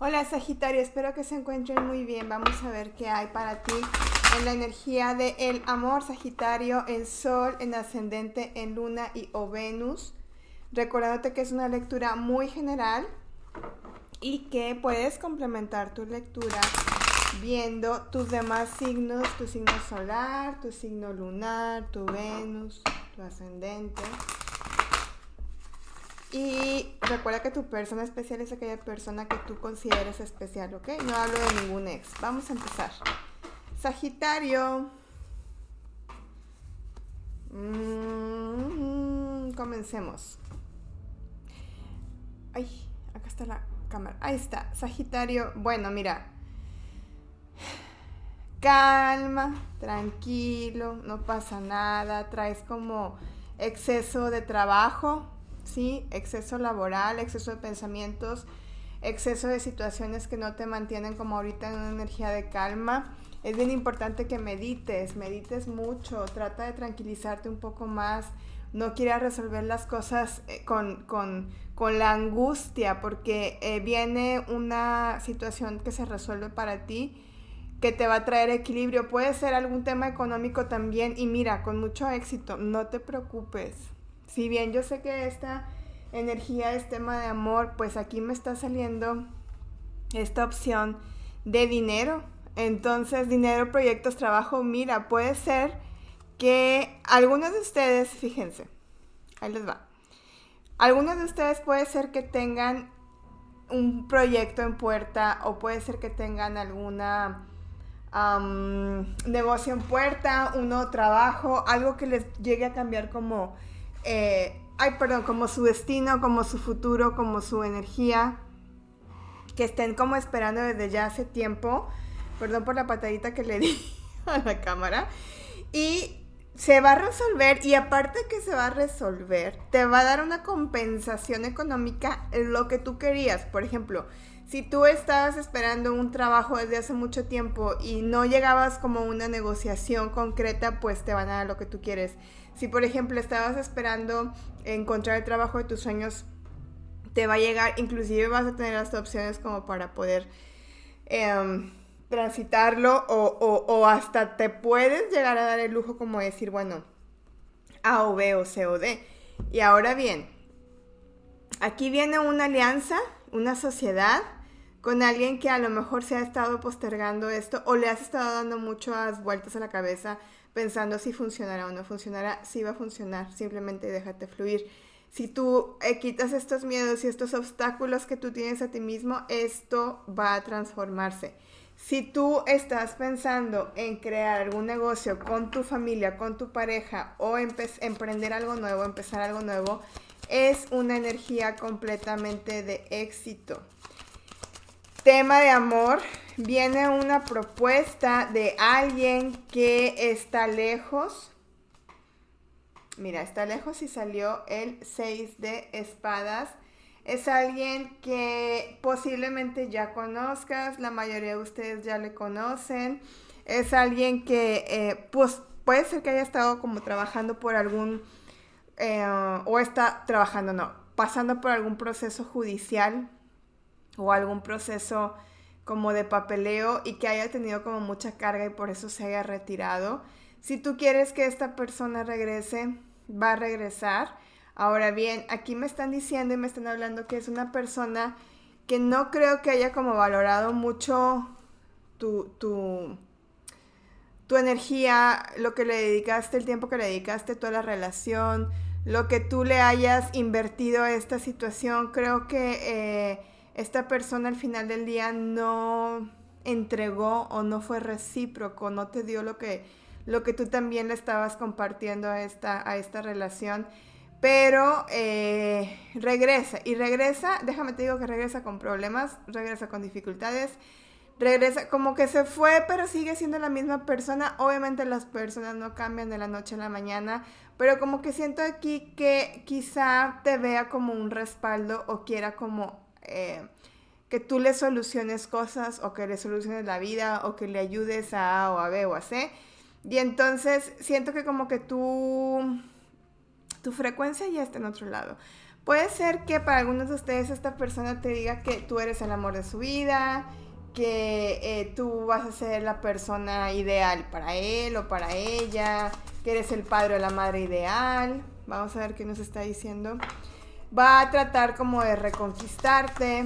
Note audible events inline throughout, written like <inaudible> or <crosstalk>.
Hola Sagitario, espero que se encuentren muy bien. Vamos a ver qué hay para ti en la energía de el amor Sagitario, en Sol, en ascendente, en Luna y o Venus. Recordándote que es una lectura muy general y que puedes complementar tu lectura viendo tus demás signos, tu signo solar, tu signo lunar, tu Venus, tu ascendente. Y recuerda que tu persona especial es aquella persona que tú consideres especial, ¿ok? No hablo de ningún ex. Vamos a empezar. Sagitario. Mm, comencemos. Ay, acá está la cámara. Ahí está. Sagitario. Bueno, mira. Calma, tranquilo, no pasa nada. Traes como exceso de trabajo, ¿sí? Exceso laboral, exceso de pensamientos, exceso de situaciones que no te mantienen como ahorita en una energía de calma. Es bien importante que medites, medites mucho, trata de tranquilizarte un poco más, no quieras resolver las cosas eh, con, con, con la angustia, porque eh, viene una situación que se resuelve para ti que te va a traer equilibrio. Puede ser algún tema económico también y mira, con mucho éxito, no te preocupes, si bien yo sé que esta energía es tema de amor, pues aquí me está saliendo esta opción de dinero. Entonces, dinero, proyectos, trabajo, mira, puede ser que algunos de ustedes, fíjense, ahí les va. Algunos de ustedes puede ser que tengan un proyecto en puerta o puede ser que tengan alguna negocio en puerta, un nuevo trabajo, algo que les llegue a cambiar como eh, ay, perdón, como su destino, como su futuro, como su energía, que estén como esperando desde ya hace tiempo, perdón por la patadita que le di <laughs> a la cámara, y se va a resolver y aparte que se va a resolver, te va a dar una compensación económica lo que tú querías. Por ejemplo, si tú estabas esperando un trabajo desde hace mucho tiempo y no llegabas como una negociación concreta, pues te van a dar lo que tú quieres. Si por ejemplo estabas esperando encontrar el trabajo de tus sueños, te va a llegar, inclusive vas a tener las opciones como para poder em, transitarlo o, o, hasta te puedes llegar a dar el lujo como decir, bueno, A o B o C o D. Y ahora bien, aquí viene una alianza, una sociedad con alguien que a lo mejor se ha estado postergando esto o le has estado dando muchas vueltas a la cabeza pensando si funcionará o no funcionará, si va a funcionar, simplemente déjate fluir. Si tú eh, quitas estos miedos y estos obstáculos que tú tienes a ti mismo, esto va a transformarse. Si tú estás pensando en crear algún negocio con tu familia, con tu pareja o emprender algo nuevo, empezar algo nuevo, es una energía completamente de éxito. Tema de amor, viene una propuesta de alguien que está lejos. Mira, está lejos y salió el 6 de espadas. Es alguien que posiblemente ya conozcas, la mayoría de ustedes ya le conocen. Es alguien que eh, pues, puede ser que haya estado como trabajando por algún, eh, o está trabajando, no, pasando por algún proceso judicial o algún proceso como de papeleo y que haya tenido como mucha carga y por eso se haya retirado. Si tú quieres que esta persona regrese, va a regresar. Ahora bien, aquí me están diciendo y me están hablando que es una persona que no creo que haya como valorado mucho tu, tu, tu energía, lo que le dedicaste, el tiempo que le dedicaste, toda la relación, lo que tú le hayas invertido a esta situación. Creo que... Eh, esta persona al final del día no entregó o no fue recíproco, no te dio lo que, lo que tú también le estabas compartiendo a esta, a esta relación. Pero eh, regresa y regresa, déjame te digo que regresa con problemas, regresa con dificultades, regresa como que se fue, pero sigue siendo la misma persona. Obviamente las personas no cambian de la noche a la mañana, pero como que siento aquí que quizá te vea como un respaldo o quiera como eh, que tú le soluciones cosas o que le soluciones la vida o que le ayudes a A o a B o a C. Y entonces siento que como que tú, tu frecuencia ya está en otro lado. Puede ser que para algunos de ustedes esta persona te diga que tú eres el amor de su vida, que eh, tú vas a ser la persona ideal para él o para ella, que eres el padre o la madre ideal. Vamos a ver qué nos está diciendo. Va a tratar como de reconquistarte.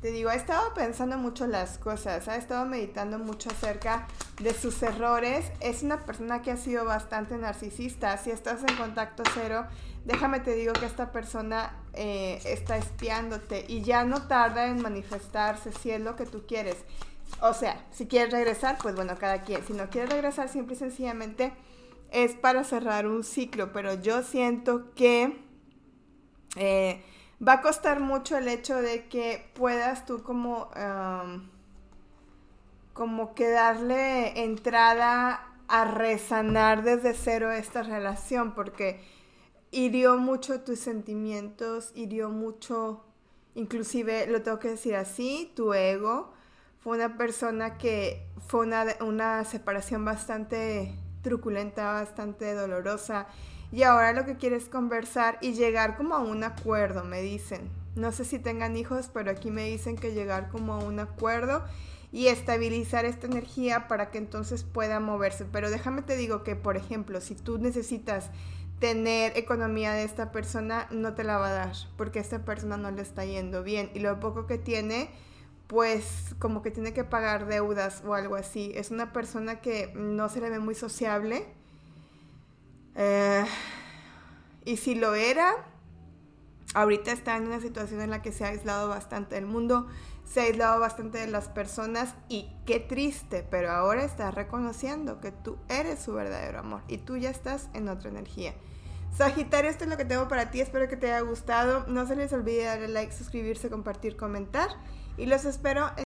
Te digo, ha estado pensando mucho las cosas, ha estado meditando mucho acerca de sus errores. Es una persona que ha sido bastante narcisista. Si estás en contacto cero, déjame te digo que esta persona eh, está espiándote y ya no tarda en manifestarse si es lo que tú quieres. O sea, si quieres regresar, pues bueno, cada quien. Si no quieres regresar, simple y sencillamente es para cerrar un ciclo. Pero yo siento que... Eh, va a costar mucho el hecho de que puedas tú como, como que darle entrada a resanar desde cero esta relación, porque hirió mucho tus sentimientos, hirió mucho, inclusive lo tengo que decir así, tu ego. Fue una persona que fue una, una separación bastante truculenta, bastante dolorosa y ahora lo que quiere es conversar y llegar como a un acuerdo, me dicen. No sé si tengan hijos, pero aquí me dicen que llegar como a un acuerdo y estabilizar esta energía para que entonces pueda moverse. Pero déjame te digo que, por ejemplo, si tú necesitas tener economía de esta persona, no te la va a dar, porque esta persona no le está yendo bien. Y lo poco que tiene, pues como que tiene que pagar deudas o algo así. Es una persona que no se le ve muy sociable eh, y si lo era, ahorita está en una situación en la que se ha aislado bastante del mundo, se ha aislado bastante de las personas y qué triste, pero ahora está reconociendo que tú eres su verdadero amor y tú ya estás en otra energía. Sagitario, esto es lo que tengo para ti, espero que te haya gustado. No se les olvide darle like, suscribirse, compartir, comentar y los espero en